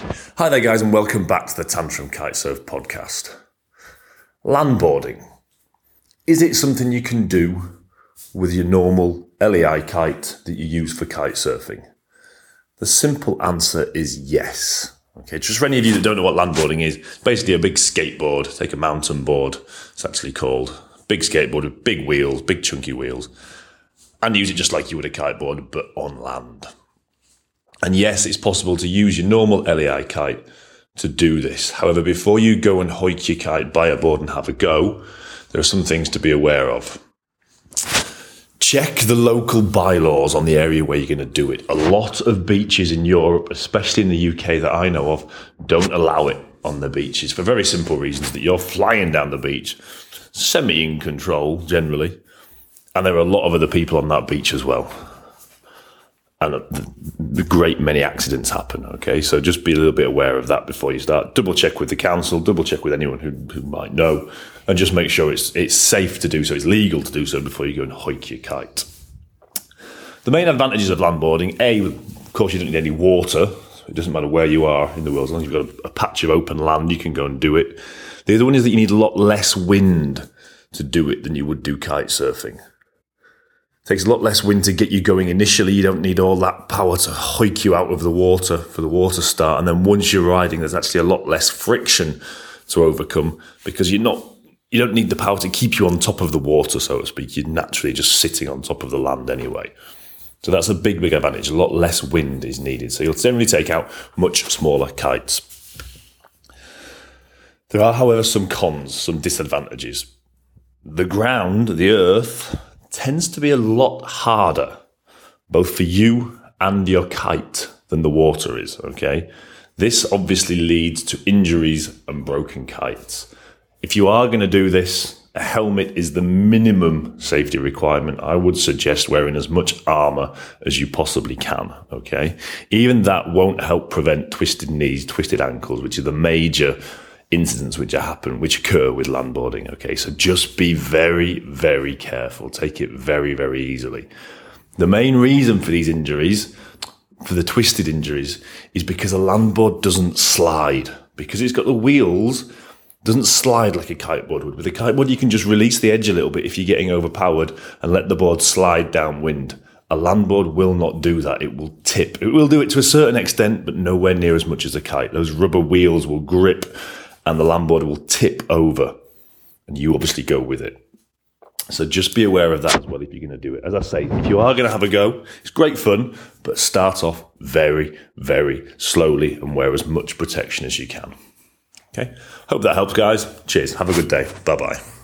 Hi there, guys, and welcome back to the Tantrum Kitesurf podcast. Landboarding. Is it something you can do with your normal LEI kite that you use for kite surfing? The simple answer is yes. Okay, just for any of you that don't know what landboarding is, basically a big skateboard. Take a mountain board, it's actually called. Big skateboard with big wheels, big chunky wheels, and use it just like you would a kiteboard, but on land. And yes, it's possible to use your normal LEI kite to do this. However, before you go and hoik your kite, buy a board and have a go, there are some things to be aware of. Check the local bylaws on the area where you're going to do it. A lot of beaches in Europe, especially in the UK that I know of, don't allow it on the beaches for very simple reasons that you're flying down the beach, semi in control generally, and there are a lot of other people on that beach as well and a great many accidents happen. Okay, so just be a little bit aware of that before you start. Double check with the council, double check with anyone who, who might know, and just make sure it's it's safe to do so, it's legal to do so before you go and hoik your kite. The main advantages of landboarding: a, of course, you don't need any water. It doesn't matter where you are in the world, as long as you've got a, a patch of open land, you can go and do it. The other one is that you need a lot less wind to do it than you would do kite surfing takes a lot less wind to get you going initially. You don't need all that power to hoik you out of the water for the water start. And then once you're riding, there's actually a lot less friction to overcome because you're not, you don't need the power to keep you on top of the water, so to speak. You're naturally just sitting on top of the land anyway. So that's a big, big advantage. A lot less wind is needed. So you'll generally take out much smaller kites. There are, however, some cons, some disadvantages. The ground, the earth, tends to be a lot harder, both for you and your kite, than the water is. Okay. This obviously leads to injuries and broken kites. If you are going to do this, a helmet is the minimum safety requirement. I would suggest wearing as much armor as you possibly can. Okay. Even that won't help prevent twisted knees, twisted ankles, which are the major incidents which happen, which occur with landboarding. Okay, so just be very, very careful. Take it very, very easily. The main reason for these injuries, for the twisted injuries, is because a landboard doesn't slide because it's got the wheels. Doesn't slide like a kiteboard would. With a kiteboard, you can just release the edge a little bit if you're getting overpowered and let the board slide downwind. A landboard will not do that. It will tip. It will do it to a certain extent, but nowhere near as much as a kite. Those rubber wheels will grip and the landboard will tip over and you obviously go with it. So just be aware of that as well if you're going to do it. As I say, if you are going to have a go, it's great fun, but start off very, very slowly and wear as much protection as you can. Okay. Hope that helps, guys. Cheers. Have a good day. Bye bye.